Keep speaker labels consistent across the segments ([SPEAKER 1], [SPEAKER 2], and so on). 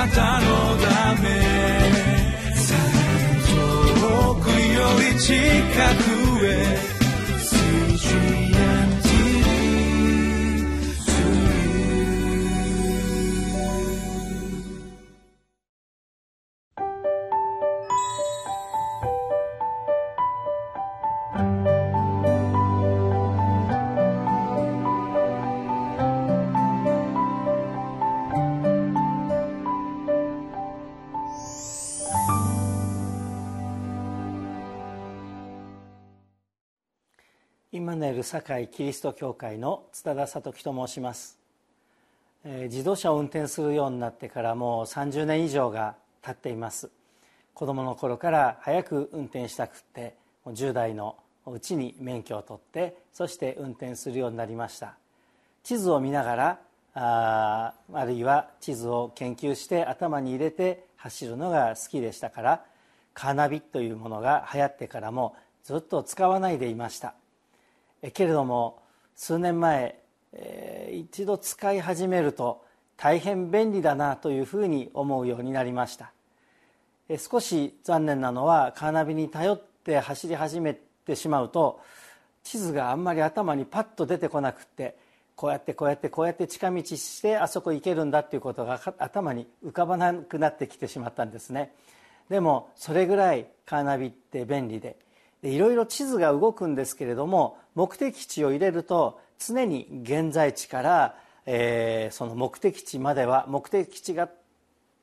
[SPEAKER 1] なたのため。遠くより近く。
[SPEAKER 2] ル堺キリスト教会の津田聡樹と申します、えー、自動車を運転するようになってからもう30年以上が経っています。子供の頃から早く運転したくってもう10代のうちに免許を取ってそして運転するようになりました。地図を見ながらああるいは地図を研究して頭に入れて走るのが好きでしたからカーナビというものが流行ってからもずっと使わないでいました。けれども数年前、えー、一度使い始めると大変便利だなというふうに思うようになりました、えー、少し残念なのはカーナビに頼って走り始めてしまうと地図があんまり頭にパッと出てこなくってこうやってこうやってこうやって近道してあそこ行けるんだっていうことが頭に浮かばなくなってきてしまったんですね。でもそれぐらいカーナビって便利でいろいろ地図が動くんですけれども目的地を入れると常に現在地から、えー、その目的地までは目的地が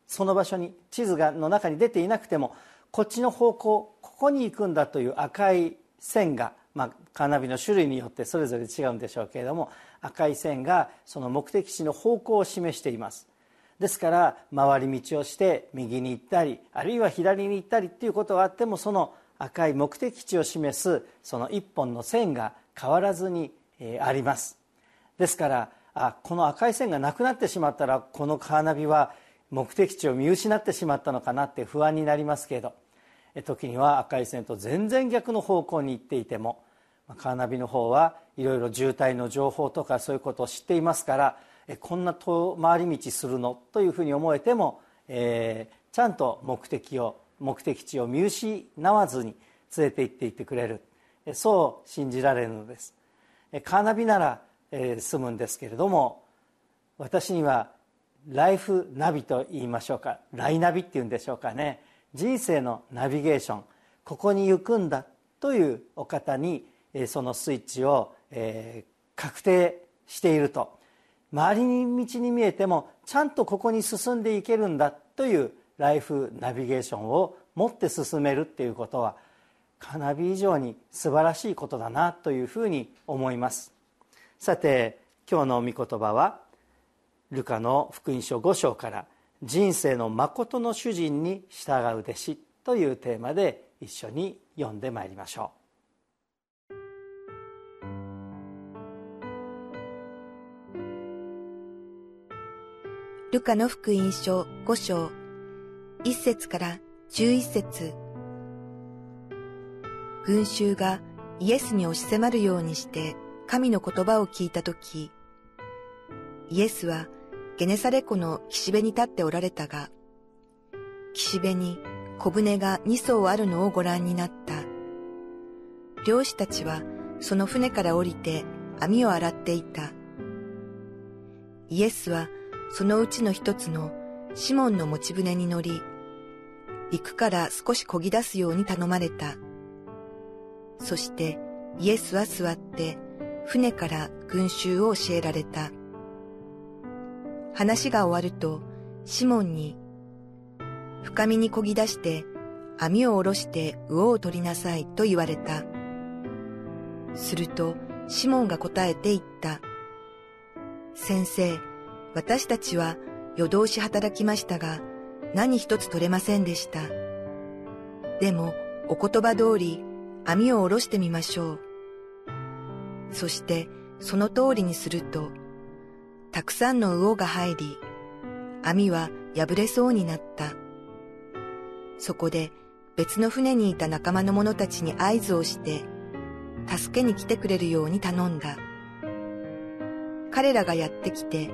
[SPEAKER 2] その場所に地図がの中に出ていなくてもこっちの方向ここに行くんだという赤い線が、まあ、カーナビの種類によってそれぞれ違うんでしょうけれども赤い線がその目的地の方向を示しています。ですから回り道をして右に行ったりあるいは左に行ったりっていうことがあってもその赤い目的地を示すその一本の線が変わらずにあります。ですからあこの赤い線がなくなってしまったらこのカーナビは目的地を見失ってしまったのかなって不安になりますけど時には赤い線と全然逆の方向に行っていてもカーナビの方はいろいろ渋滞の情報とかそういうことを知っていますからこんな遠回り道するの？というふうに思えても、えー、ちゃんと目的を目的地を見失わずに連れて行っていってくれる。そう信じられるのです。カーナビなら、え済むんですけれども私にはライフナビと言いましょうか。ライナビっていうんでしょうかね。人生のナビゲーションここに行くんだというお方にそのスイッチを、え確定していると。周りに道に見えてもちゃんとここに進んでいけるんだというライフナビゲーションを持って進めるっていうことはカナビ以上に素晴らしいことだなというふうに思います。さて今日の御言葉はルカの福音書5章から「人生の誠の主人に従う弟子」というテーマで一緒に読んでまいりましょう。
[SPEAKER 3] ルカの福音書5章1節から11節群衆がイエスに押し迫るようにして神の言葉を聞いたとき、イエスはゲネサレ湖の岸辺に立っておられたが、岸辺に小舟が2艘あるのをご覧になった。漁師たちはその船から降りて網を洗っていた。イエスはそのうちの一つのシモンの持ち船に乗り、陸から少し漕ぎ出すように頼まれた。そしてイエスは座って船から群衆を教えられた。話が終わるとシモンに深みに漕ぎ出して網を下ろして魚を取りなさいと言われた。するとシモンが答えて言った。先生、私たちは夜通し働きましたが、何一つ取れませんでした。でも、お言葉通り、網を下ろしてみましょう。そして、その通りにすると、たくさんの魚が入り、網は破れそうになった。そこで別の船にいた仲間の者たちに合図をして、助けに来てくれるように頼んだ。彼らがやってきて、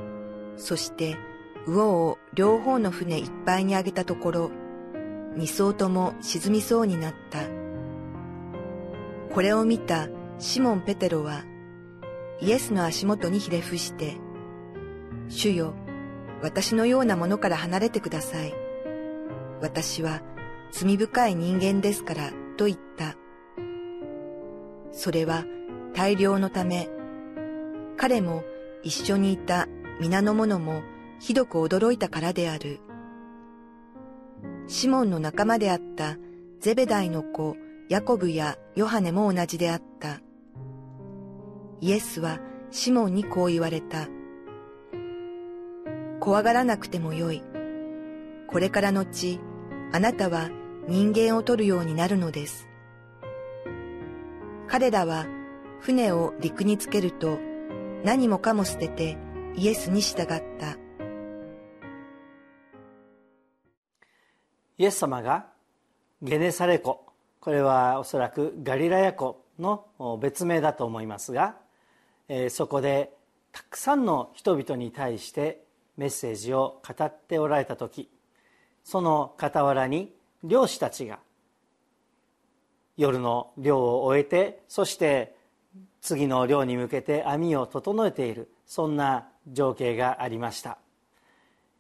[SPEAKER 3] そして魚を両方の船いっぱいにあげたところ、二艘とも沈みそうになった。これを見たシモン・ペテロは、イエスの足元にひれ伏して、主よ、私のようなものから離れてください。私は罪深い人間ですから、と言った。それは大量のため、彼も一緒にいた皆の者もひどく驚いたからである。シモンの仲間であったゼベダイの子ヤコブやヨハネも同じであった。イエスはシモンにこう言われた。怖がらなくてもよい。これからのち、あなたは人間を取るようになるのです。彼らは船を陸につけると何もかも捨ててイエスに従った。
[SPEAKER 2] イエス様がゲネサレ湖これはおそらくガリラヤ湖の別名だと思いますが、そこでたくさんの人々に対してメッセージを語っておられた時その傍らに漁師たちが夜の漁を終えてそして次の漁に向けて網を整えているそんな情景がありました。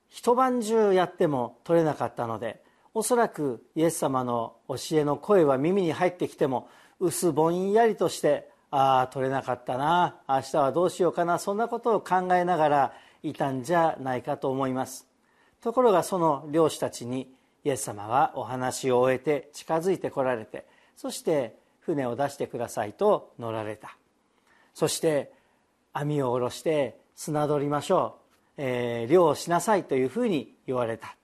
[SPEAKER 2] 一晩中やっても取れなかったのでおそらくイエス様の教えの声は耳に入ってきても薄ぼんやりとしてああ取れなかったな。明日はどうしようかな。そんなことを考えながらいたんじゃないかと思います。ところがその漁師たちにイエス様はお話を終えて近づいてこられてそして船を出してくださいと乗られた。そして網を下ろして砂取りましょう、えー、漁をしなさいというふうに言われた。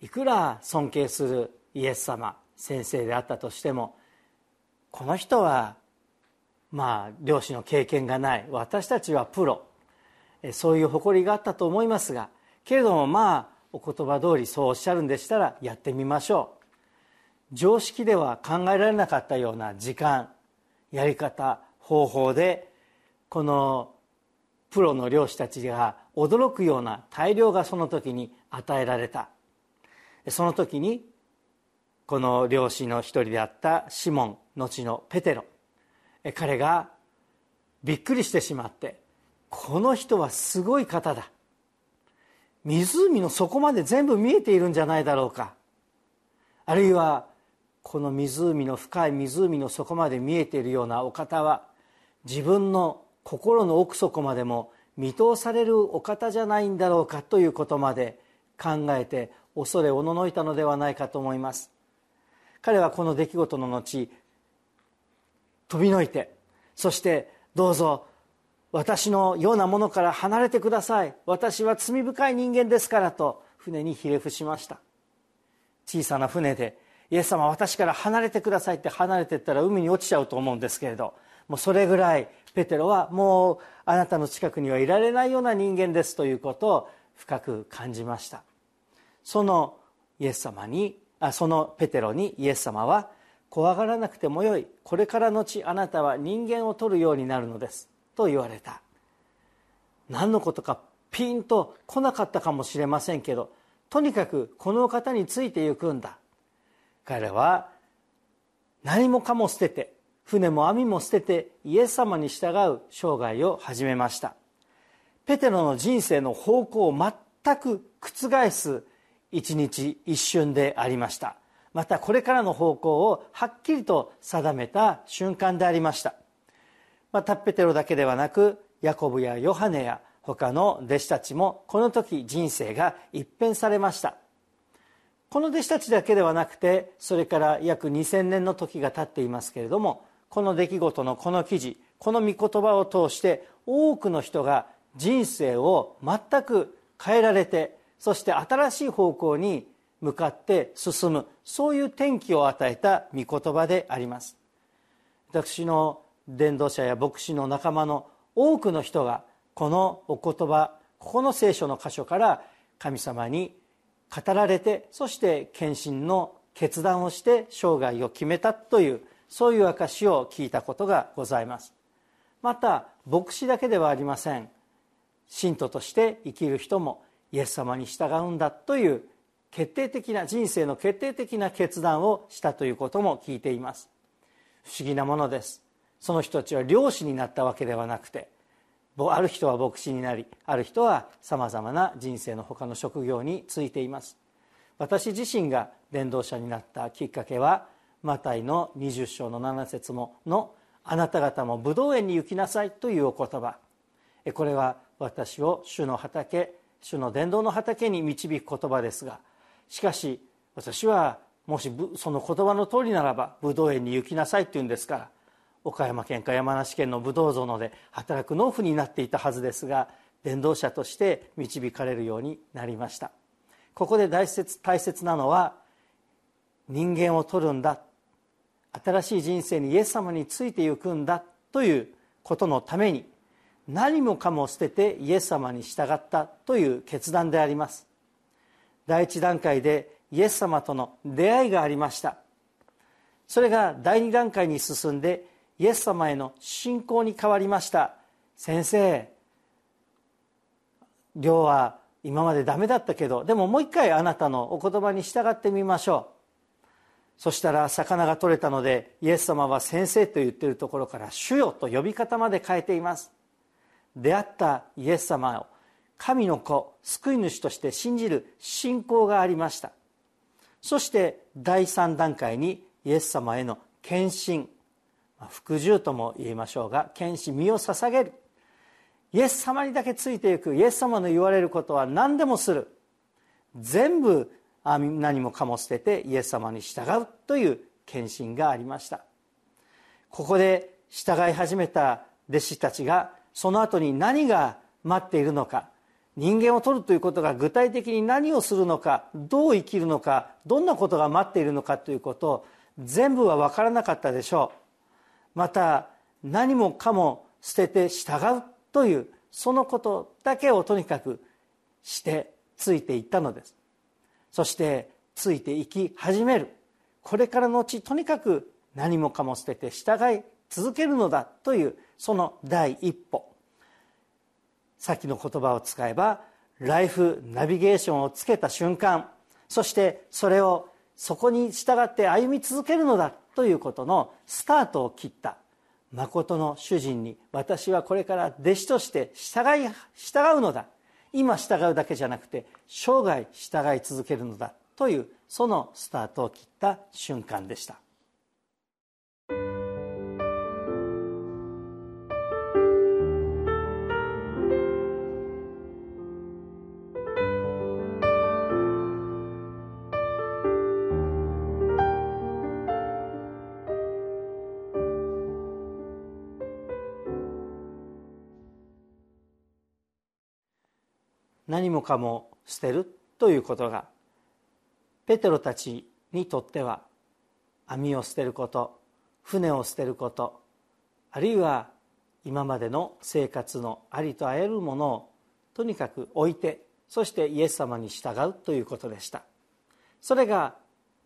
[SPEAKER 2] いくら尊敬するイエス様先生であったとしてもこの人はまあ漁師の経験がない。私たちはプロ。そういう誇りがあったと思いますがけれどもまあお言葉通りそうおっしゃるんでしたらやってみましょう。常識では考えられなかったような時間やり方方法でこのプロの漁師たちが驚くような大量がその時に与えられた。その時にこの漁師の一人であったシモン後のペテロ。彼がびっくりしてしまってこの人はすごい方だ。湖の底まで全部見えているんじゃないだろうか。あるいはこの湖の深い湖の底まで見えているようなお方は自分の心の奥底までも見通されるお方じゃないんだろうかということまで考えて恐れおののいたのではないかと思います。彼はこの出来事の後飛びのいてそしてどうぞ私のようなものから離れてください。私は罪深い人間ですからと船にひれ伏しました。小さな船でイエス様私から離れてくださいって離れていったら海に落ちちゃうと思うんですけれどもうそれぐらいペテロはもうあなたの近くにはいられないような人間ですということを深く感じました。そのイエス様にあそのペテロにイエス様は怖がらなくてもよい。これからのちあなたは人間を取るようになるのです。と言われた。何のことかピンと来なかったかもしれませんけどとにかくこの方についていくんだ。彼は何もかも捨てて船も網も捨ててイエス様に従う生涯を始めました。ペテロの人生の方向を全く覆す一日一瞬でありました。またこれからの方向をはっきりと定めた瞬間でありました。またペテロだけではなくヤコブやヨハネや他の弟子たちもこの時人生が一変されました。この弟子たちだけではなくてそれから約2000年の時が経っていますけれどもこの出来事のこの記事この御言葉を通して多くの人が人生を全く変えられてそして新しい方向に向かって進む。そういう転機を与えた御言葉であります。私の伝道者や牧師の仲間の多くの人がこのお言葉ここの聖書の箇所から神様に語られてそして献身の決断をして生涯を決めたというそういう証を聞いたことがございます。また牧師だけではありません。信徒として生きる人もイエス様に従うんだという決定的な人生の決定的な決断をしたということも聞いています。不思議なものです。その人たちは漁師になったわけではなくてある人は牧師になりある人はさまざまな人生の他の職業についています。私自身が伝道者になったきっかけはマタイの20章の7節もの「あなた方も武道園に行きなさい」というお言葉。これは私を主の畑主の伝道の畑に導く言葉ですがしかし私はもしその言葉の通りならば武道園に行きなさいって言うんですから岡山県か山梨県の武道園で働く農夫になっていたはずですが伝道者として導かれるようになりました。ここで大切大切なのは人間を取るんだ。新しい人生にイエス様についていくんだということのために何もかも捨ててイエス様に従ったという決断であります。第一段階でイエス様との出会いがありました。それが第二段階に進んでイエス様への信仰に変わりました。先生漁は今までダメだったけどでももう一回あなたのお言葉に従ってみましょう。そしたら魚が取れたのでイエス様は先生と言ってるところから主よと呼び方まで変えています。出会ったイエス様を神の子救い主として信じる信仰がありました。そして第3段階にイエス様への献身。服従とも言いましょうが献身身を捧げる。イエス様にだけついていく。イエス様の言われることは何でもする。全部何もかも捨ててイエス様に従う。という献身がありました。ここで従い始めた弟子たちがその後に何が待っているのか人間を取るということが具体的に何をするのかどう生きるのかどんなことが待っているのかということ全部は分からなかったでしょう。また何もかも捨てて従うというそのことだけをとにかくしてついていったのです。そしてついていき始める。これからのちとにかく何もかも捨てて従い続けるのだというその第一歩。さっきの言葉を使えばライフナビゲーションをつけた瞬間そしてそれをそこに従って歩み続けるのだということのスタートを切った。誠の主人に私はこれから弟子として従い従うのだ。今従うだけじゃなくて生涯従い続けるのだというそのスタートを切った瞬間でした。何もかも捨てるということがペテロたちにとっては網を捨てること船を捨てることあるいは今までの生活のありとあらゆるものをとにかく置いてそしてイエス様に従うということでした。それが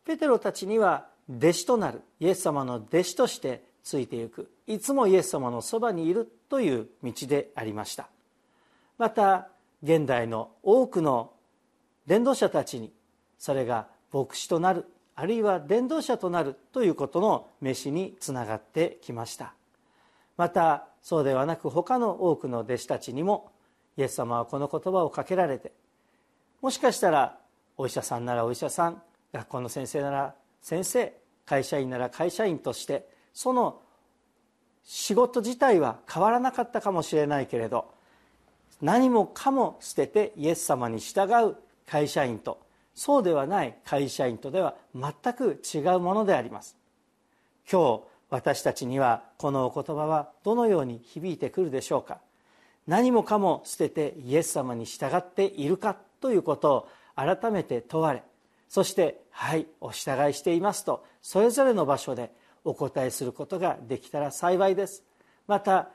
[SPEAKER 2] ペテロたちには弟子となるイエス様の弟子としてついていく。いつもイエス様のそばにいるという道でありました。また現代の多くの伝道者たちにそれが牧師となるあるいは伝道者となるということの飯につながってきました。またそうではなく他の多くの弟子たちにもイエス様はこの言葉をかけられてもしかしたらお医者さんならお医者さん学校の先生なら先生会社員なら会社員としてその仕事自体は変わらなかったかもしれないけれど何もかも捨ててイエス様に従う会社員と。そうではない会社員とでは全く違うものであります。今日私たちにはこのお言葉はどのように響いてくるでしょうか。何もかも捨ててイエス様に従っているかということを改めて問われそして「はいお従いしています」とそれぞれの場所でお答えすることができたら幸いです。また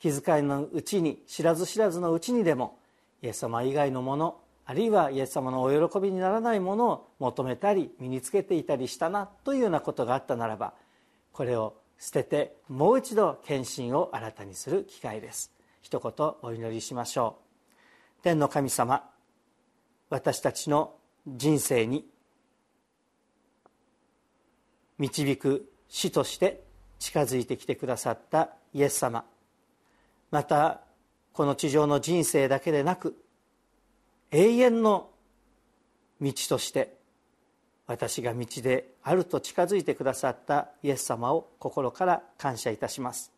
[SPEAKER 2] 気遣いのうちに知らず知らずのうちにでもイエス様以外のものあるいはイエス様のお喜びにならないものを求めたり身につけていたりしたなというようなことがあったならばこれを捨ててもう一度献身を新たにする機会です。一言お祈りしましょう。天の神様私たちの人生に導く死として近づいてきてくださったイエス様またこの地上の人生だけでなく永遠の道として私が道であると近づいてくださったイエス様を心から感謝いたします。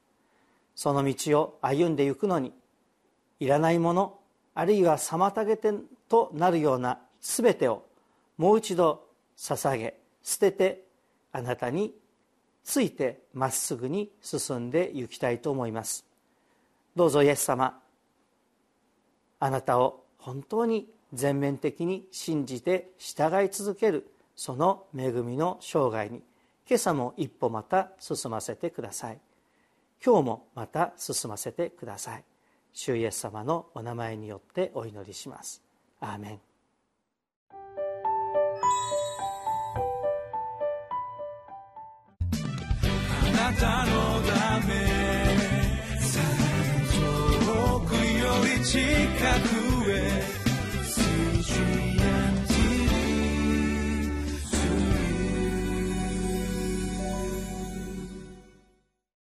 [SPEAKER 2] その道を歩んでいくのにいらないものあるいは妨げてとなるような全てをもう一度捧げ捨ててあなたについてまっすぐに進んで行きたいと思います。どうぞイエス様。あなたを本当に全面的に信じて従い続けるその恵みの生涯に今朝も一歩また進ませてください。今日もまた進ませてください。主イエス様のお名前によってお祈りします。アーメン。
[SPEAKER 1] あなたの jika ku